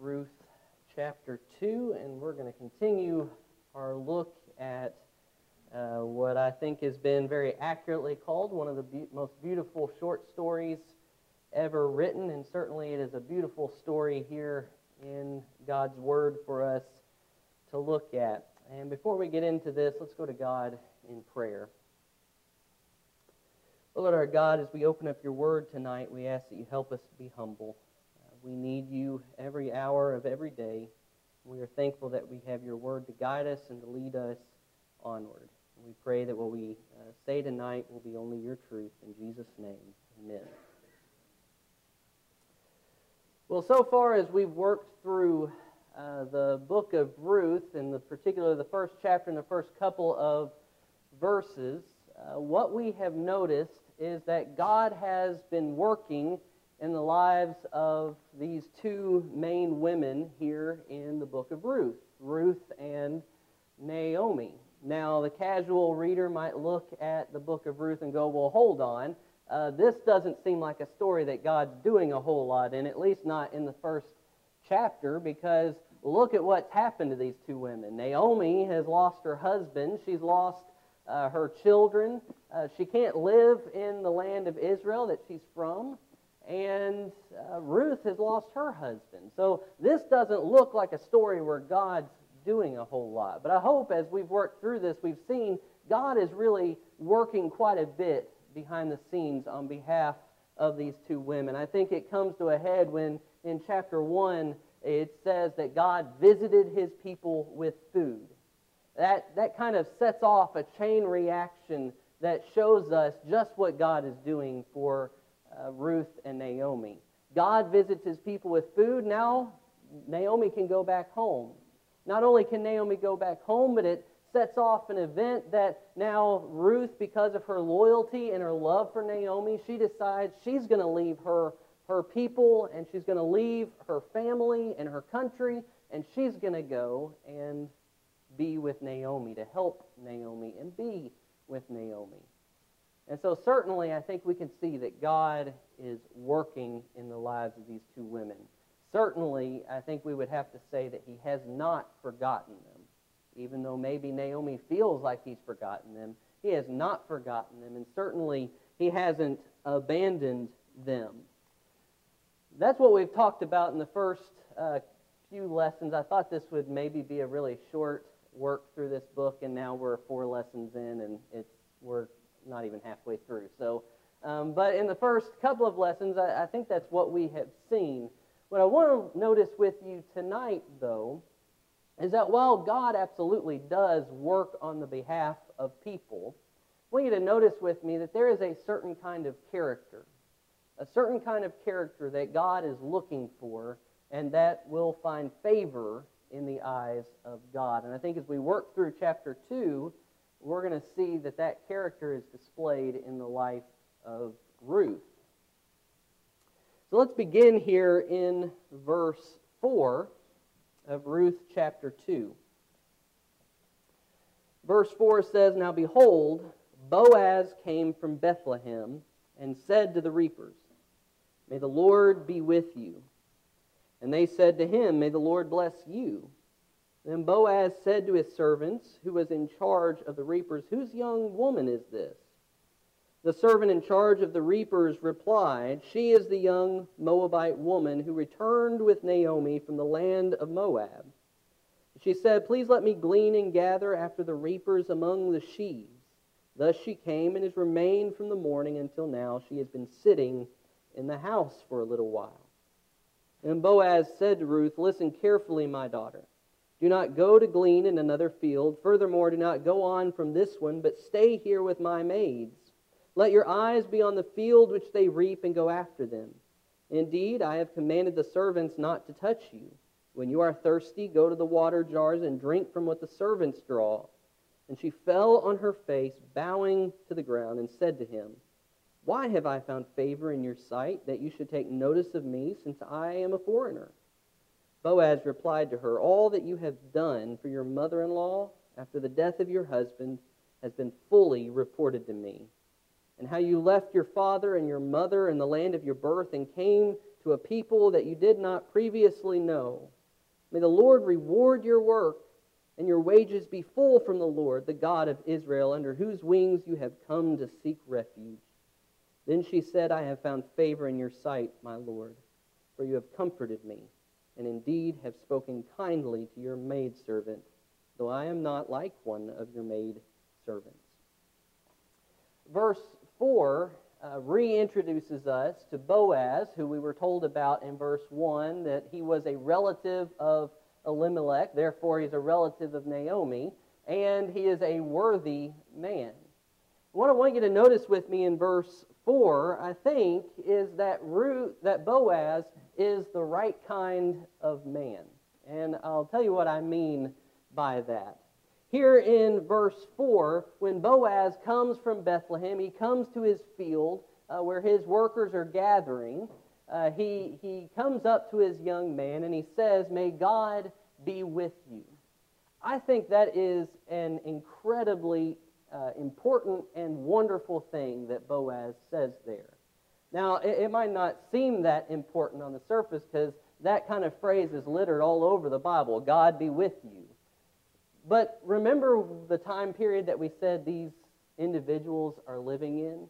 Ruth chapter 2, and we're going to continue our look at uh, what I think has been very accurately called one of the be- most beautiful short stories ever written, and certainly it is a beautiful story here in God's Word for us to look at. And before we get into this, let's go to God in prayer. Lord our God, as we open up your Word tonight, we ask that you help us to be humble. We need you every hour of every day. We are thankful that we have your Word to guide us and to lead us onward. We pray that what we uh, say tonight will be only your truth. In Jesus' name, amen. Well, so far as we've worked through uh, the book of Ruth, in the particular the first chapter and the first couple of verses, uh, what we have noticed is that God has been working in the lives of these two main women here in the book of Ruth, Ruth and Naomi. Now, the casual reader might look at the book of Ruth and go, well, hold on. Uh, this doesn't seem like a story that God's doing a whole lot in, at least not in the first chapter, because look at what's happened to these two women. Naomi has lost her husband, she's lost uh, her children. Uh, she can't live in the land of Israel that she's from. And uh, Ruth has lost her husband. So this doesn't look like a story where God's doing a whole lot. But I hope as we've worked through this, we've seen God is really working quite a bit behind the scenes on behalf of these two women. I think it comes to a head when in chapter 1 it says that God visited his people with food. That, that kind of sets off a chain reaction that shows us just what God is doing for uh, Ruth and Naomi. God visits his people with food. Now Naomi can go back home. Not only can Naomi go back home, but it sets off an event that now Ruth, because of her loyalty and her love for Naomi, she decides she's going to leave her, her people and she's going to leave her family and her country and she's going to go and be with Naomi, to help Naomi and be with Naomi. And so, certainly, I think we can see that God is working in the lives of these two women certainly, I think we would have to say that he has not forgotten them. Even though maybe Naomi feels like he's forgotten them, he has not forgotten them, and certainly he hasn't abandoned them. That's what we've talked about in the first uh, few lessons. I thought this would maybe be a really short work through this book, and now we're four lessons in, and it's we're not even halfway through. So, um, but in the first couple of lessons, I, I think that's what we have seen what I want to notice with you tonight, though, is that while God absolutely does work on the behalf of people, I want you to notice with me that there is a certain kind of character, a certain kind of character that God is looking for and that will find favor in the eyes of God. And I think as we work through chapter 2, we're going to see that that character is displayed in the life of Ruth. So let's begin here in verse 4 of Ruth chapter 2. Verse 4 says, Now behold, Boaz came from Bethlehem and said to the reapers, May the Lord be with you. And they said to him, May the Lord bless you. Then Boaz said to his servants, who was in charge of the reapers, Whose young woman is this? The servant in charge of the reapers replied, She is the young Moabite woman who returned with Naomi from the land of Moab. She said, Please let me glean and gather after the reapers among the sheaves. Thus she came and has remained from the morning until now. She has been sitting in the house for a little while. And Boaz said to Ruth, Listen carefully, my daughter. Do not go to glean in another field. Furthermore, do not go on from this one, but stay here with my maids. Let your eyes be on the field which they reap and go after them. Indeed, I have commanded the servants not to touch you. When you are thirsty, go to the water jars and drink from what the servants draw. And she fell on her face, bowing to the ground, and said to him, Why have I found favor in your sight that you should take notice of me, since I am a foreigner? Boaz replied to her, All that you have done for your mother in law after the death of your husband has been fully reported to me and how you left your father and your mother in the land of your birth and came to to a people that you did not previously know. May the Lord reward your work and your wages be full from the Lord, the God of Israel, under whose wings you have come to seek refuge. Then she said, I have found favor in your sight, my Lord, for you have comforted me, and indeed have spoken kindly to your maidservant, though I am not like one of your maid servants. Verse 4 uh, reintroduces us to Boaz, who we were told about in verse 1 that he was a relative of Elimelech, therefore, he's a relative of Naomi, and he is a worthy man. What I want you to notice with me in verse 4, I think, is that root that Boaz is the right kind of man. And I'll tell you what I mean by that. Here in verse 4, when Boaz comes from Bethlehem, he comes to his field uh, where his workers are gathering. Uh, he, he comes up to his young man and he says, May God be with you. I think that is an incredibly uh, important and wonderful thing that Boaz says there. Now, it, it might not seem that important on the surface because that kind of phrase is littered all over the Bible God be with you. But remember the time period that we said these individuals are living in?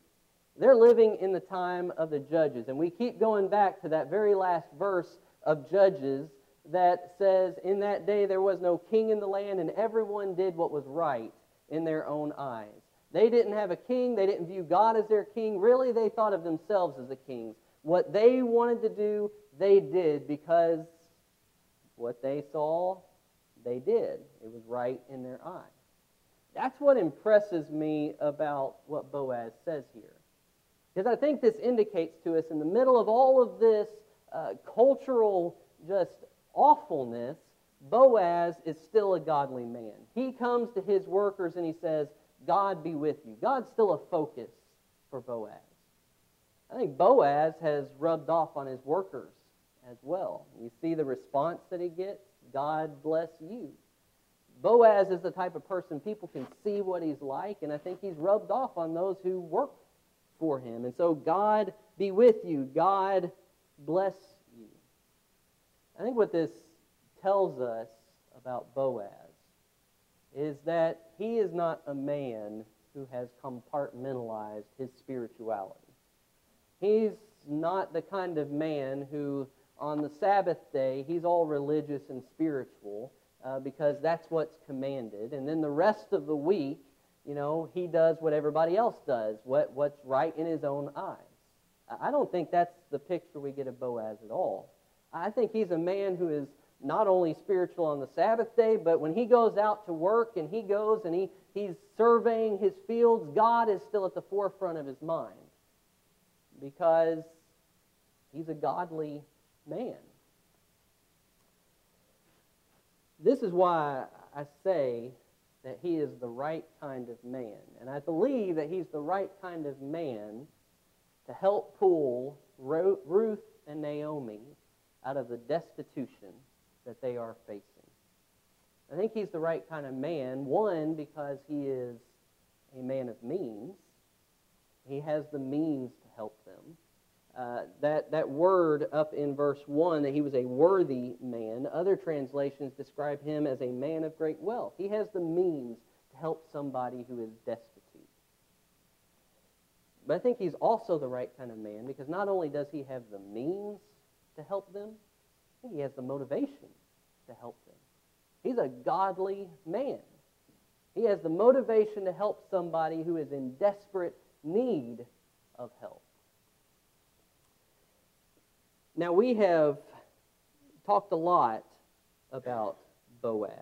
They're living in the time of the judges. And we keep going back to that very last verse of Judges that says, In that day there was no king in the land, and everyone did what was right in their own eyes. They didn't have a king. They didn't view God as their king. Really, they thought of themselves as the kings. What they wanted to do, they did because what they saw they did. It was right in their eyes. That's what impresses me about what Boaz says here. Because I think this indicates to us in the middle of all of this uh, cultural just awfulness, Boaz is still a godly man. He comes to his workers and he says, God be with you. God's still a focus for Boaz. I think Boaz has rubbed off on his workers as well. You see the response that he gets? God bless you. Boaz is the type of person people can see what he's like, and I think he's rubbed off on those who work for him. And so, God be with you. God bless you. I think what this tells us about Boaz is that he is not a man who has compartmentalized his spirituality. He's not the kind of man who on the Sabbath day, he's all religious and spiritual uh, because that's what's commanded. And then the rest of the week, you know, he does what everybody else does, what, what's right in his own eyes. I don't think that's the picture we get of Boaz at all. I think he's a man who is not only spiritual on the Sabbath day, but when he goes out to work and he goes and he, he's surveying his fields, God is still at the forefront of his mind because he's a godly man. This is why I say that he is the right kind of man. And I believe that he's the right kind of man to help pull Ruth and Naomi out of the destitution that they are facing. I think he's the right kind of man, one, because he is a man of means. He has the means to help them. Uh, that, that word up in verse 1 that he was a worthy man, other translations describe him as a man of great wealth. He has the means to help somebody who is destitute. But I think he's also the right kind of man because not only does he have the means to help them, he has the motivation to help them. He's a godly man. He has the motivation to help somebody who is in desperate need of help. Now, we have talked a lot about Boaz.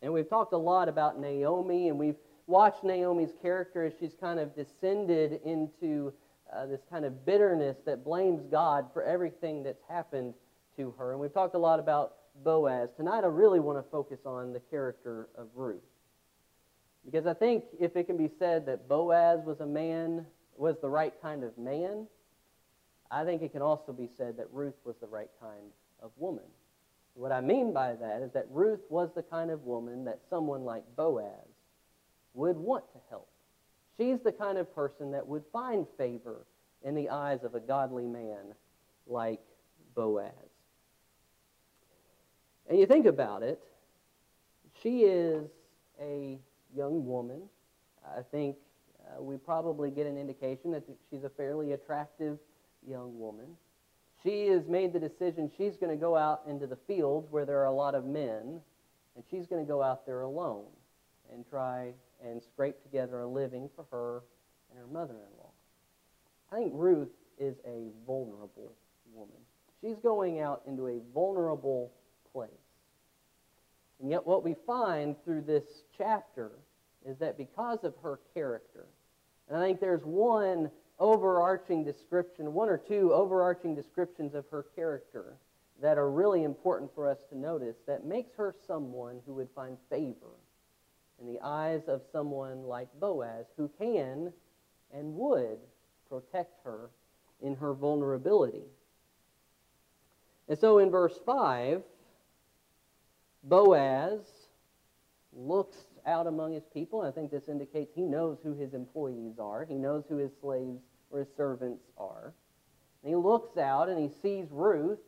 And we've talked a lot about Naomi, and we've watched Naomi's character as she's kind of descended into uh, this kind of bitterness that blames God for everything that's happened to her. And we've talked a lot about Boaz. Tonight, I really want to focus on the character of Ruth. Because I think if it can be said that Boaz was a man, was the right kind of man, I think it can also be said that Ruth was the right kind of woman. What I mean by that is that Ruth was the kind of woman that someone like Boaz would want to help. She's the kind of person that would find favor in the eyes of a godly man like Boaz. And you think about it, she is a young woman. I think uh, we probably get an indication that she's a fairly attractive young woman. She has made the decision she's going to go out into the fields where there are a lot of men, and she's going to go out there alone and try and scrape together a living for her and her mother in law. I think Ruth is a vulnerable woman. She's going out into a vulnerable place. And yet, what we find through this chapter is that because of her character, and I think there's one overarching description, one or two overarching descriptions of her character that are really important for us to notice that makes her someone who would find favor in the eyes of someone like Boaz who can and would protect her in her vulnerability. And so in verse 5, Boaz looks out among his people. I think this indicates he knows who his employees are, he knows who his slaves or his servants are. And he looks out and he sees Ruth,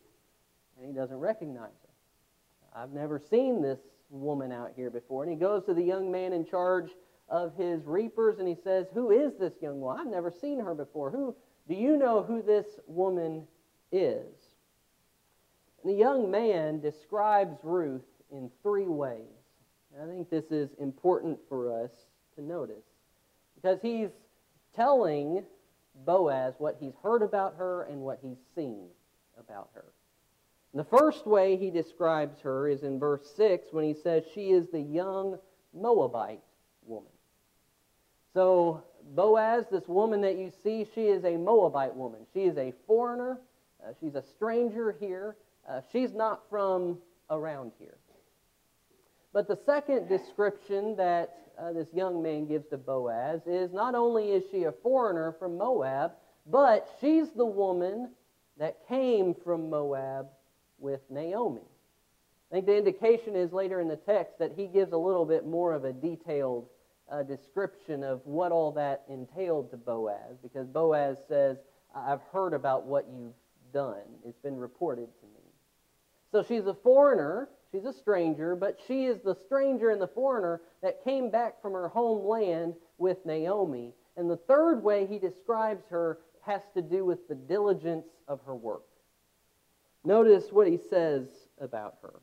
and he doesn't recognize her. I've never seen this woman out here before. And he goes to the young man in charge of his reapers and he says, Who is this young woman? I've never seen her before. Who do you know who this woman is? And the young man describes Ruth in three ways. And I think this is important for us to notice because he's telling Boaz what he's heard about her and what he's seen about her. And the first way he describes her is in verse 6 when he says she is the young Moabite woman. So, Boaz, this woman that you see, she is a Moabite woman. She is a foreigner. Uh, she's a stranger here. Uh, she's not from around here. But the second description that uh, this young man gives to Boaz is not only is she a foreigner from Moab, but she's the woman that came from Moab with Naomi. I think the indication is later in the text that he gives a little bit more of a detailed uh, description of what all that entailed to Boaz, because Boaz says, I've heard about what you've done. It's been reported to me. So she's a foreigner, she's a stranger, but she is the stranger and the foreigner that came back from her homeland with Naomi. And the third way he describes her has to do with the diligence of her work. Notice what he says about her.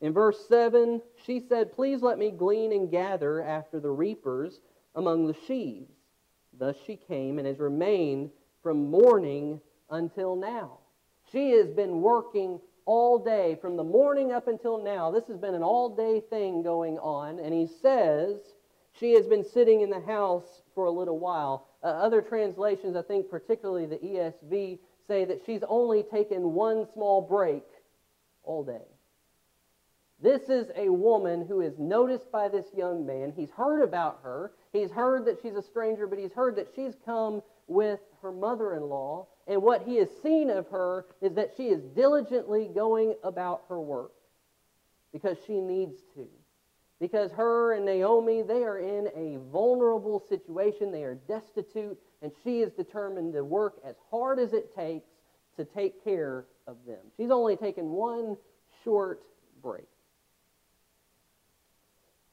In verse 7, she said, Please let me glean and gather after the reapers among the sheaves. Thus she came and has remained from morning until now. She has been working all day, from the morning up until now. This has been an all day thing going on. And he says she has been sitting in the house for a little while. Uh, other translations, I think particularly the ESV, say that she's only taken one small break all day. This is a woman who is noticed by this young man. He's heard about her. He's heard that she's a stranger, but he's heard that she's come with her mother in law. And what he has seen of her is that she is diligently going about her work because she needs to. Because her and Naomi, they are in a vulnerable situation. They are destitute, and she is determined to work as hard as it takes to take care of them. She's only taken one short break.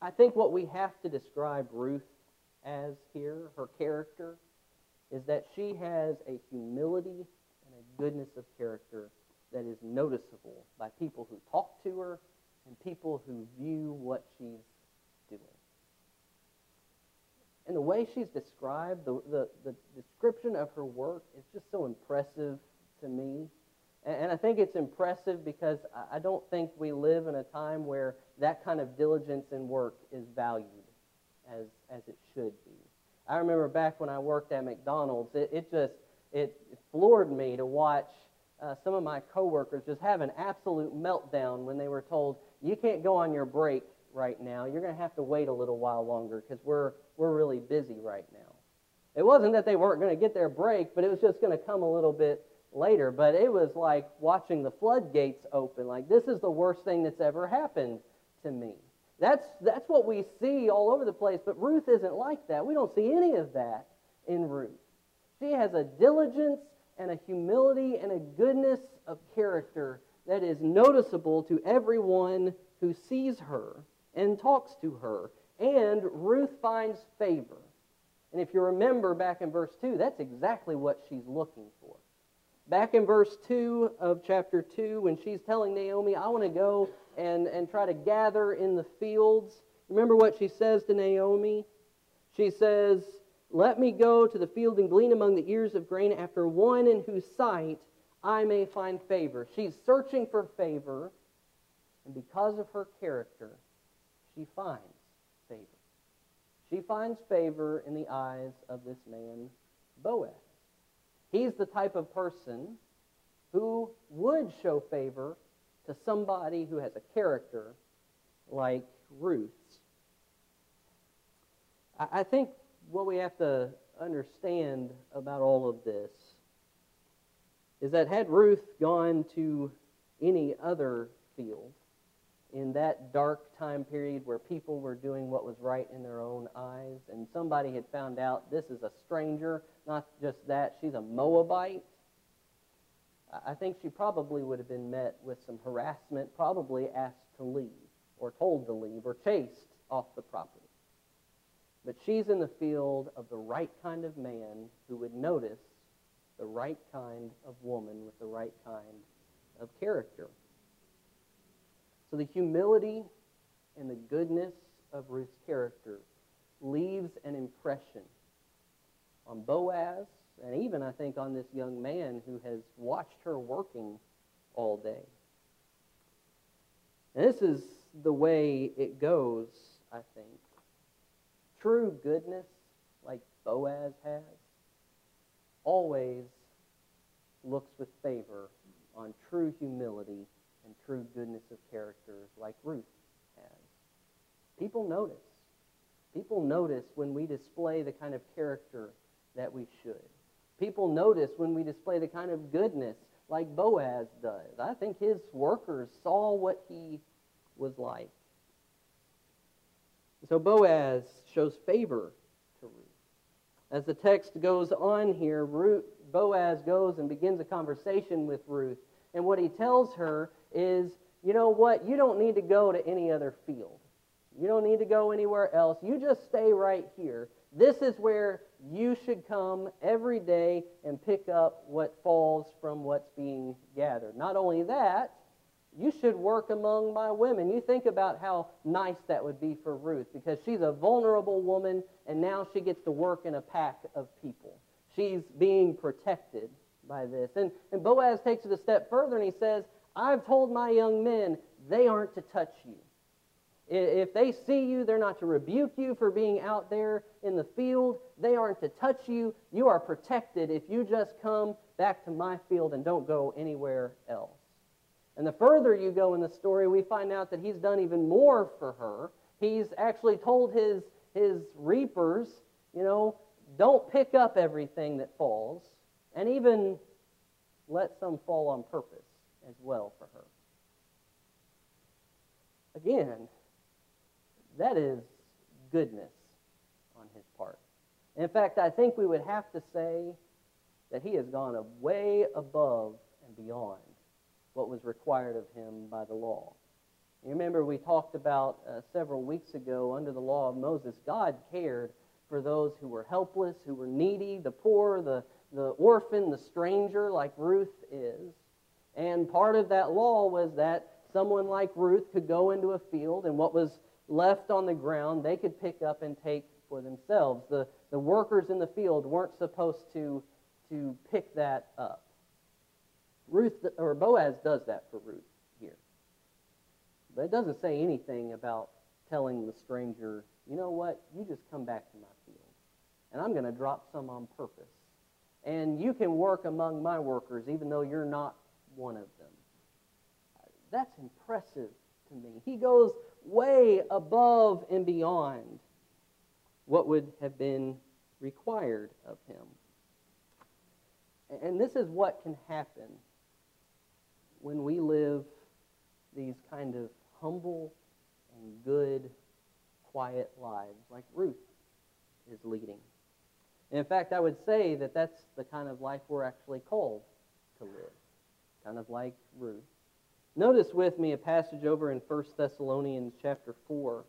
I think what we have to describe Ruth as here, her character, is that she has a humility and a goodness of character that is noticeable by people who talk to her and people who view what she's doing. And the way she's described, the, the, the description of her work is just so impressive to me. And, and I think it's impressive because I, I don't think we live in a time where that kind of diligence in work is valued as, as it should be. I remember back when I worked at McDonald's, it, it just it floored me to watch uh, some of my coworkers just have an absolute meltdown when they were told, you can't go on your break right now. You're going to have to wait a little while longer because we're, we're really busy right now. It wasn't that they weren't going to get their break, but it was just going to come a little bit later. But it was like watching the floodgates open. Like, this is the worst thing that's ever happened to me. That's, that's what we see all over the place. But Ruth isn't like that. We don't see any of that in Ruth. She has a diligence and a humility and a goodness of character that is noticeable to everyone who sees her and talks to her. And Ruth finds favor. And if you remember back in verse 2, that's exactly what she's looking for. Back in verse 2 of chapter 2, when she's telling Naomi, I want to go and, and try to gather in the fields, remember what she says to Naomi? She says, Let me go to the field and glean among the ears of grain after one in whose sight I may find favor. She's searching for favor, and because of her character, she finds favor. She finds favor in the eyes of this man, Boaz. He's the type of person who would show favor to somebody who has a character like Ruth's. I think what we have to understand about all of this is that had Ruth gone to any other field in that dark time period where people were doing what was right in their own eyes, and somebody had found out this is a stranger, not just that, she's a Moabite, I think she probably would have been met with some harassment, probably asked to leave, or told to leave, or chased off the property. But she's in the field of the right kind of man who would notice the right kind of woman with the right kind of character. So the humility and the goodness of Ruth's character leaves an impression on Boaz and even, I think, on this young man who has watched her working all day. And this is the way it goes, I think. True goodness, like Boaz has, always looks with favor on true humility and true goodness of character, like Ruth has. People notice. People notice when we display the kind of character that we should. People notice when we display the kind of goodness like Boaz does. I think his workers saw what he was like. So Boaz shows favor to Ruth. As the text goes on here, Ruth, Boaz goes and begins a conversation with Ruth. And what he tells her is, you know what? You don't need to go to any other field. You don't need to go anywhere else. You just stay right here. This is where you should come every day and pick up what falls from what's being gathered. Not only that, you should work among my women. You think about how nice that would be for Ruth because she's a vulnerable woman and now she gets to work in a pack of people. She's being protected by this. And, and Boaz takes it a step further and he says, I've told my young men they aren't to touch you. If they see you, they're not to rebuke you for being out there in the field. They aren't to touch you. You are protected if you just come back to my field and don't go anywhere else. And the further you go in the story, we find out that he's done even more for her. He's actually told his, his reapers, you know, don't pick up everything that falls, and even let some fall on purpose as well for her. Again, that is goodness on his part. In fact, I think we would have to say that he has gone way above and beyond what was required of him by the law. You remember we talked about uh, several weeks ago under the law of Moses, God cared for those who were helpless, who were needy, the poor, the, the orphan, the stranger, like Ruth is. And part of that law was that someone like Ruth could go into a field, and what was left on the ground they could pick up and take for themselves. The, the workers in the field weren't supposed to, to pick that up. Ruth or Boaz does that for Ruth here. But it doesn't say anything about telling the stranger, you know what, you just come back to my field. And I'm going to drop some on purpose. And you can work among my workers even though you're not one of them. That's impressive to me. He goes way above and beyond what would have been required of him. And this is what can happen when we live these kind of humble and good, quiet lives like Ruth is leading. in fact, I would say that that's the kind of life we're actually called to live, kind of like Ruth. Notice with me a passage over in 1 Thessalonians chapter 4.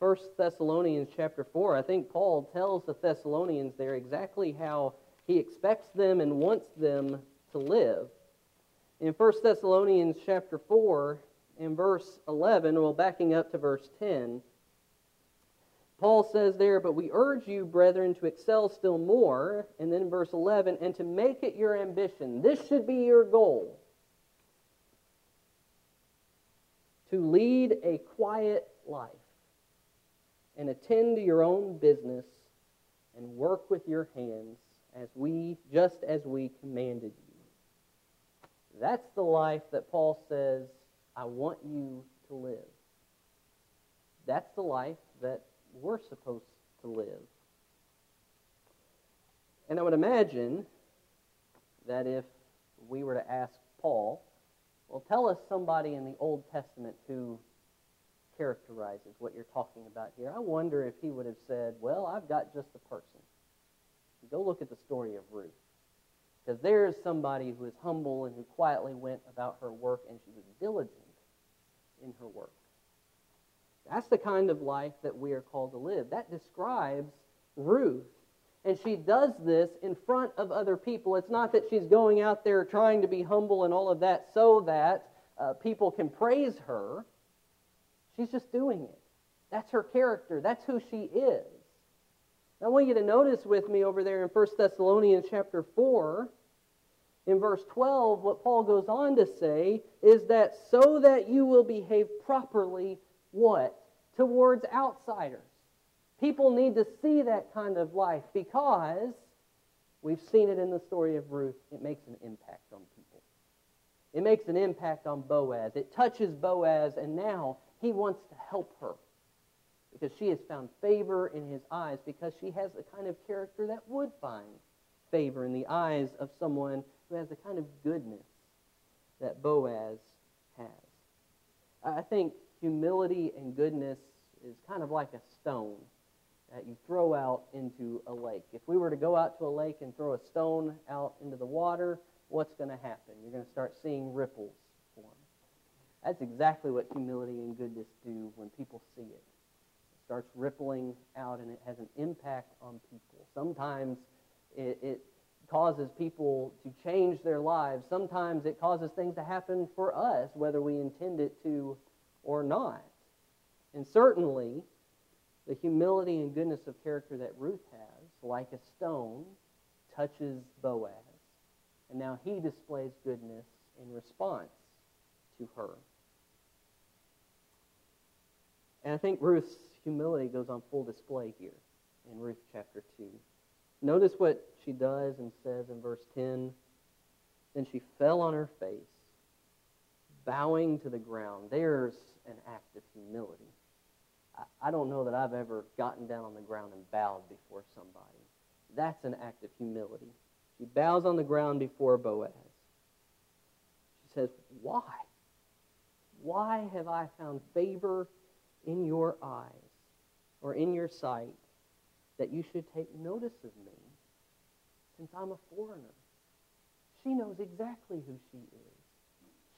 1 Thessalonians chapter 4, I think Paul tells the Thessalonians there exactly how he expects them and wants them to live. In 1 Thessalonians chapter 4, in verse 11, well, backing up to verse 10, Paul says there, But we urge you, brethren, to excel still more. And then verse 11, and to make it your ambition. This should be your goal. To lead a quiet life and attend to your own business and work with your hands as we just as we commanded you. That's the life that Paul says I want you to live. That's the life that we're supposed to live. And I would imagine that if we were to ask Paul, well, tell us somebody in the Old Testament who characterizes what you're talking about here. I wonder if he would have said, well, I've got just the person. Go look at the story of Ruth. Because there is somebody who is humble and who quietly went about her work, and she was diligent in her work. That's the kind of life that we are called to live. That describes Ruth. And she does this in front of other people. It's not that she's going out there trying to be humble and all of that so that uh, people can praise her. She's just doing it. That's her character. That's who she is. I want you to notice with me over there in 1 Thessalonians chapter 4, in verse 12, what Paul goes on to say is that so that you will behave properly, what? Towards outsiders. People need to see that kind of life because we've seen it in the story of Ruth. It makes an impact on people. It makes an impact on Boaz. It touches Boaz, and now he wants to help her because she has found favor in his eyes because she has the kind of character that would find favor in the eyes of someone who has the kind of goodness that Boaz has. I think humility and goodness is kind of like a stone that you throw out into a lake. If we were to go out to a lake and throw a stone out into the water, what's going to happen? You're going to start seeing ripples form. That's exactly what humility and goodness do when people see it. It starts rippling out and it has an impact on people. Sometimes it, it causes people to change their lives. Sometimes it causes things to happen for us, whether we intend it to or not. And certainly, the humility and goodness of character that Ruth has, like a stone, touches Boaz. And now he displays goodness in response to her. And I think Ruth's humility goes on full display here in Ruth chapter 2. Notice what she does and says in verse 10. Then she fell on her face, bowing to the ground. There's an act of humility. I don't know that I've ever gotten down on the ground and bowed before somebody. That's an act of humility. She bows on the ground before Boaz. She says, Why? Why have I found favor in your eyes or in your sight that you should take notice of me since I'm a foreigner. She knows exactly who she is.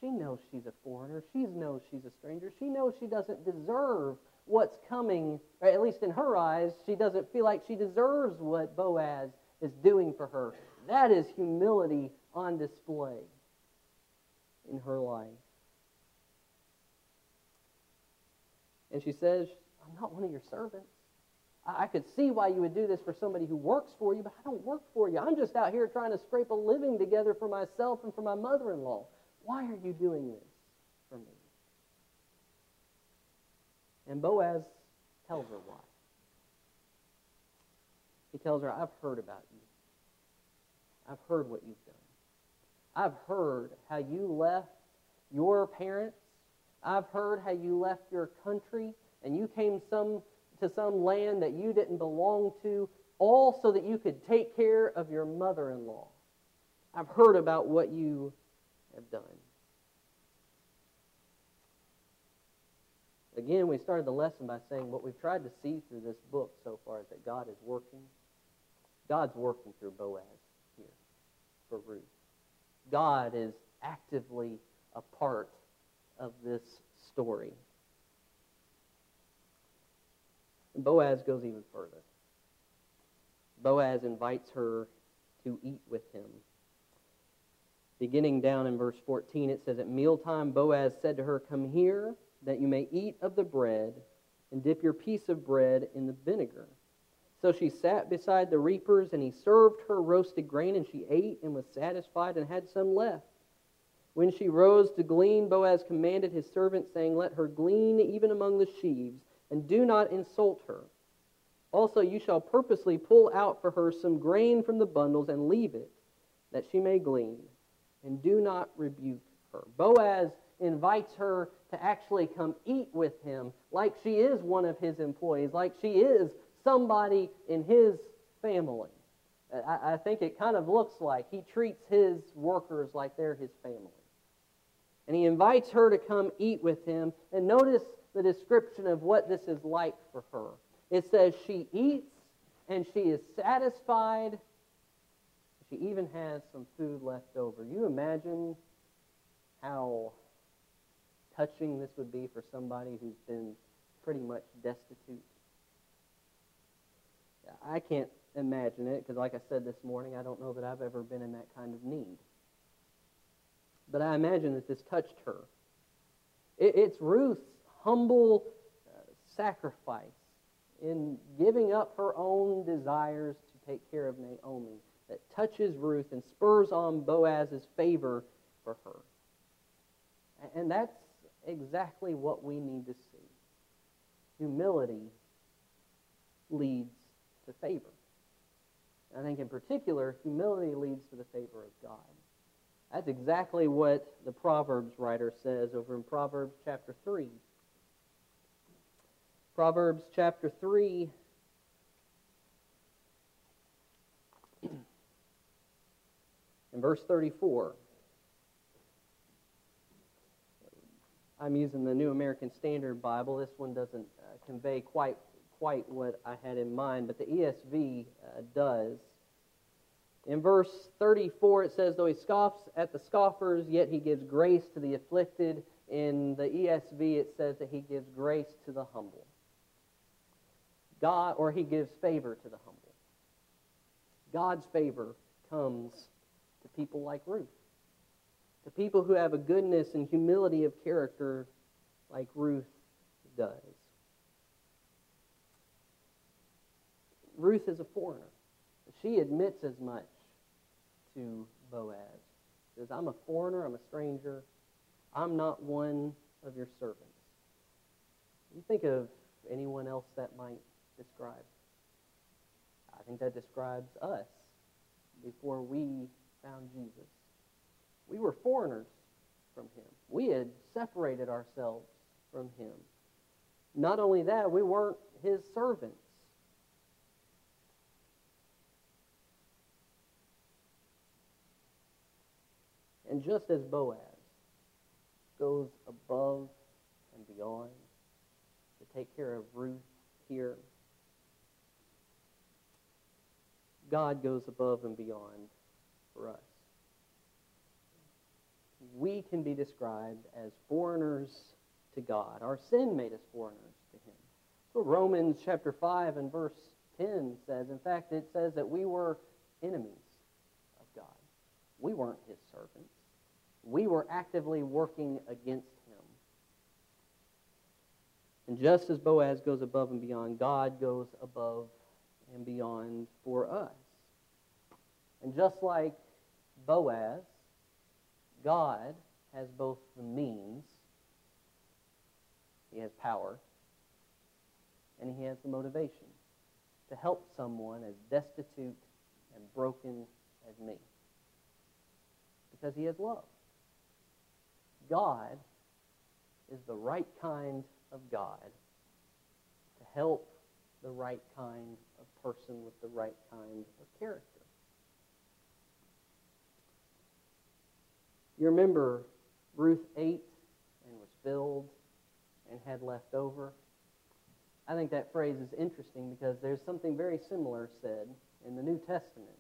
She knows she's a foreigner. She knows she's a stranger. She knows she doesn't deserve what's coming, at least in her eyes, she doesn't feel like she deserves what Boaz is doing for her. That is humility on display in her life. And she says, I'm not one of your servants. I could see why you would do this for somebody who works for you, but I don't work for you. I'm just out here trying to scrape a living together for myself and for my mother in law. Why are you doing this for me? And Boaz tells her why. He tells her, I've heard about you. I've heard what you've done. I've heard how you left your parents I've heard how you left your country and you came some, to some land that you didn't belong to, all so that you could take care of your mother in law. I've heard about what you have done. Again, we started the lesson by saying what we've tried to see through this book so far is that God is working. God's working through Boaz here for Ruth. God is actively a part of this story. And Boaz goes even further. Boaz invites her to eat with him. Beginning down in verse 14, it says, At mealtime, Boaz said to her, Come here, that you may eat of the bread, and dip your piece of bread in the vinegar. So she sat beside the reapers, and he served her roasted grain, and she ate and was satisfied and had some left. When she rose to glean, Boaz commanded his servant, saying, Let her glean even among the sheaves, and do not insult her. Also, you shall purposely pull out for her some grain from the bundles and leave it, that she may glean, and do not rebuke her. Boaz invites her to actually come eat with him like she is one of his employees, like she is somebody in his family. I, I think it kind of looks like he treats his workers like they're his family. And he invites her to come eat with him. And notice the description of what this is like for her. It says she eats and she is satisfied. She even has some food left over. You imagine how touching this would be for somebody who's been pretty much destitute. I can't imagine it because, like I said this morning, I don't know that I've ever been in that kind of need. But I imagine that this touched her. it's Ruth's humble uh, sacrifice in giving up her own desires to take care of Naomi that touches Ruth and spurs on Boaz's favor for her. And that's exactly what we need to see. Humility leads to favor. I think in particular, humility leads to the favor of God. That's exactly what the Proverbs writer says over in Proverbs chapter 3. Proverbs chapter 3. In verse 34, I'm using the New American Standard Bible. This one doesn't uh, convey quite quite what I had in mind, but the ESV uh, does. In verse 34, it says, Though he scoffs at the scoffers, yet he gives grace to the afflicted. In the ESV, it says that he gives grace to the humble. God, or he gives favor to the humble. God's favor comes to people like Ruth, to people who have a goodness and humility of character like Ruth does. Ruth is a foreigner. She admits as much to Boaz. She says, I'm a foreigner, I'm a stranger, I'm not one of your servants. You think of anyone else that might describe. I think that describes us before we found Jesus. We were foreigners from him. We had separated ourselves from him. Not only that, we weren't his servants. And just as Boaz goes above and beyond to take care of Ruth here, God goes above and beyond for us. We can be described as foreigners to God. Our sin made us foreigners to Him. So Romans chapter 5 and verse 10 says, in fact, it says that we were enemies of God. We weren't His servants. We were actively working against Him. And just as Boaz goes above and beyond, God goes above and beyond for us. And just like Boaz, God has both the means, he has power, and he has the motivation to help someone as destitute and broken as me. Because he has love. God is the right kind of God to help the right kind of person with the right kind of character. You remember Ruth ate and was filled, and had left over. I think that phrase is interesting because there's something very similar said in the New Testament.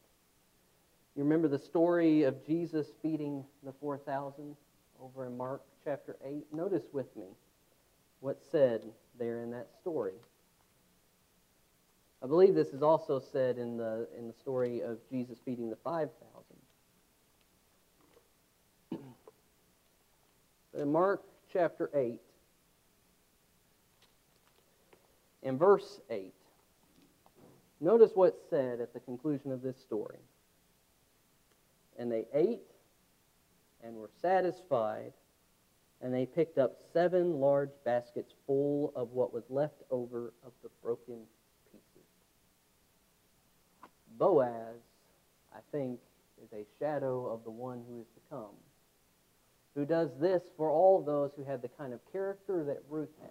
You remember the story of Jesus feeding the 4,000 over in Mark chapter 8? Notice with me what's said there in that story. I believe this is also said in the, in the story of Jesus feeding the 5,000. In Mark chapter 8, in verse 8, notice what's said at the conclusion of this story. And they ate and were satisfied, and they picked up seven large baskets full of what was left over of the broken pieces. Boaz, I think, is a shadow of the one who is to come, who does this for all those who have the kind of character that Ruth has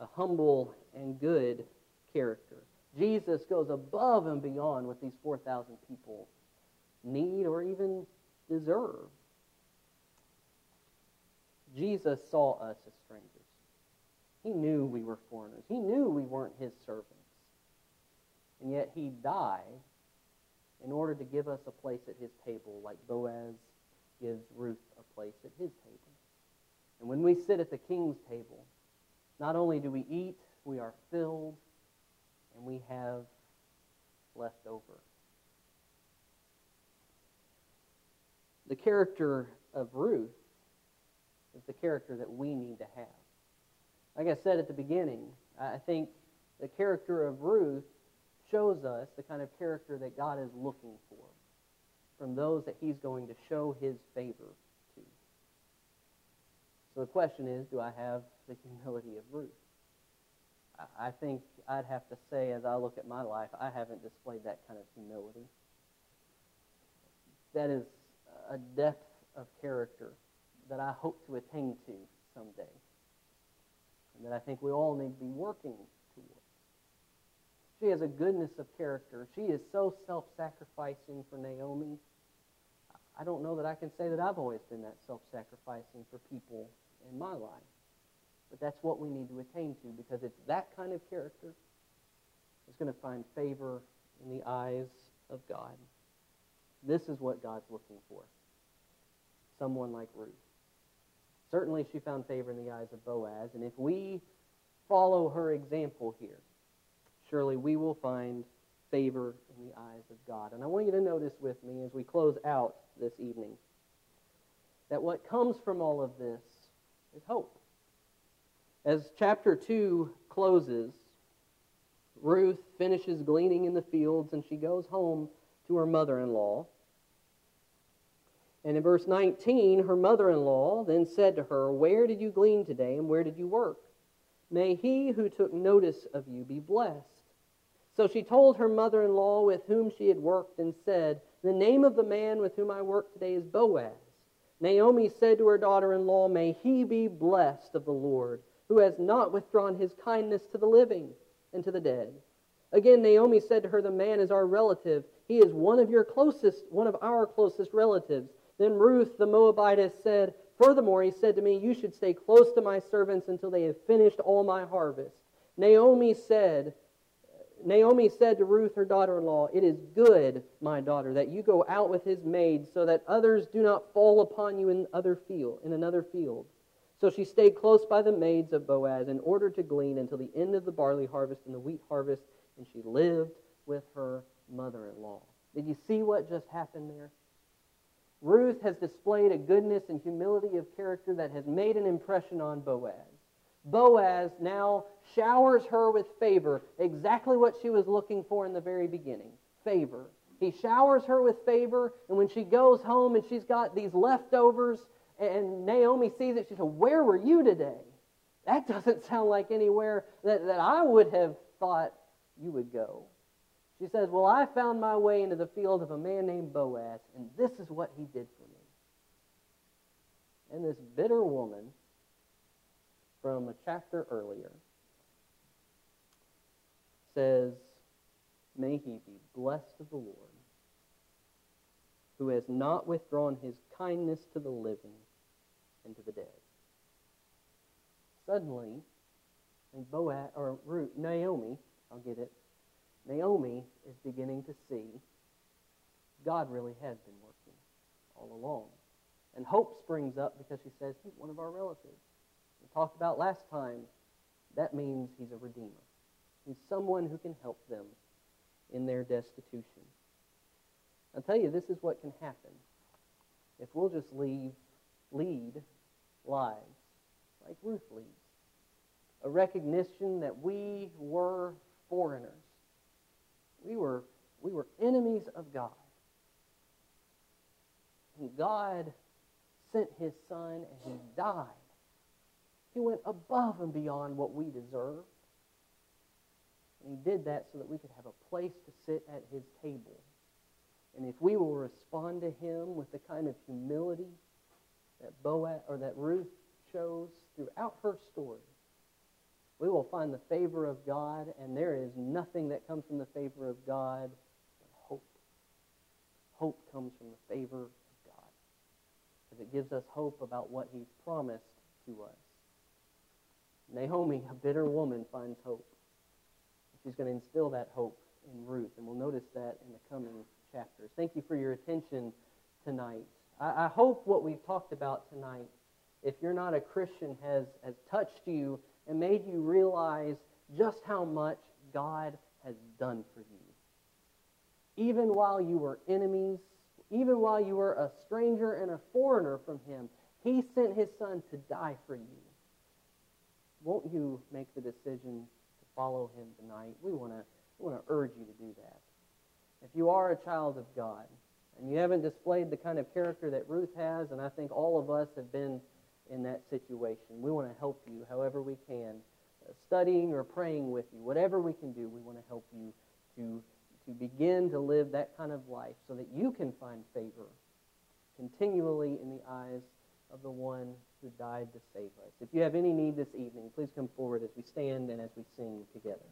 a humble and good character. Jesus goes above and beyond what these 4,000 people need or even deserve. Jesus saw us as strangers. He knew we were foreigners. He knew we weren't his servants. And yet he died in order to give us a place at his table, like Boaz gives Ruth a place at his table. And when we sit at the king's table, not only do we eat, we are filled, and we have left over. The character of Ruth is the character that we need to have. Like I said at the beginning, I think the character of Ruth shows us the kind of character that God is looking for from those that he's going to show his favor to. So the question is, do I have the humility of Ruth? I think I'd have to say, as I look at my life, I haven't displayed that kind of humility. That is a depth of character that I hope to attain to someday, and that I think we all need to be working towards. She has a goodness of character. She is so self sacrificing for Naomi. I don't know that I can say that I've always been that self sacrificing for people in my life. But that's what we need to attain to because it's that kind of character that's going to find favor in the eyes of God. This is what God's looking for someone like Ruth. Certainly, she found favor in the eyes of Boaz, and if we follow her example here, surely we will find favor in the eyes of God. And I want you to notice with me as we close out this evening that what comes from all of this is hope. As chapter 2 closes, Ruth finishes gleaning in the fields and she goes home to her mother in law. And in verse 19, her mother in law then said to her, Where did you glean today and where did you work? May he who took notice of you be blessed. So she told her mother in law with whom she had worked and said, The name of the man with whom I work today is Boaz. Naomi said to her daughter in law, May he be blessed of the Lord who has not withdrawn his kindness to the living and to the dead. Again, Naomi said to her, The man is our relative. He is one of your closest, one of our closest relatives. Then Ruth the Moabitess said, Furthermore, he said to me, You should stay close to my servants until they have finished all my harvest. Naomi said, Naomi said to Ruth, her daughter in law, It is good, my daughter, that you go out with his maids, so that others do not fall upon you in, other field, in another field. So she stayed close by the maids of Boaz in order to glean until the end of the barley harvest and the wheat harvest, and she lived with her mother in law. Did you see what just happened there? Ruth has displayed a goodness and humility of character that has made an impression on Boaz. Boaz now showers her with favor, exactly what she was looking for in the very beginning favor. He showers her with favor, and when she goes home and she's got these leftovers and Naomi sees it. She said, Where were you today? That doesn't sound like anywhere that, that I would have thought you would go. She says, Well, I found my way into the field of a man named Boaz, and this is what he did for me. And this bitter woman from a chapter earlier says, May he be blessed of the Lord, who has not withdrawn his kindness to the living and to the dead. suddenly, and Boaz, or Ruth, Naomi, I'll get it, Naomi is beginning to see God really had been working all along. And hope springs up because she says, he's one of our relatives. Talked about last time, that means he's a redeemer. He's someone who can help them in their destitution. I'll tell you, this is what can happen if we'll just leave, lead lives like Ruth leads. A recognition that we were foreigners. We were, we were enemies of God. And God sent his son and he died. He went above and beyond what we deserved. And he did that so that we could have a place to sit at his table. And if we will respond to him with the kind of humility that Boaz or that Ruth shows throughout her story, we will find the favor of God, and there is nothing that comes from the favor of God but hope. Hope comes from the favor of God because it gives us hope about what he's promised to us. Naomi, a bitter woman, finds hope. She's going to instill that hope in Ruth, and we'll notice that in the coming chapters. Thank you for your attention tonight. I, I hope what we've talked about tonight, if you're not a Christian, has, has touched you and made you realize just how much God has done for you. Even while you were enemies even while you were a stranger and a foreigner from him, he sent his son to die for you. Won't you make the decision to follow him tonight? We want to we want to urge you to do that. If you are a child of God and you haven't displayed the kind of character that Ruth has, and I think all of us have been in that situation, we want to help you however we can, uh, studying or praying with you, whatever we can do, we want to help you to to begin to live that kind of life so that you can find favor continually in the eyes of the one who died to save us. If you have any need this evening, please come forward as we stand and as we sing together.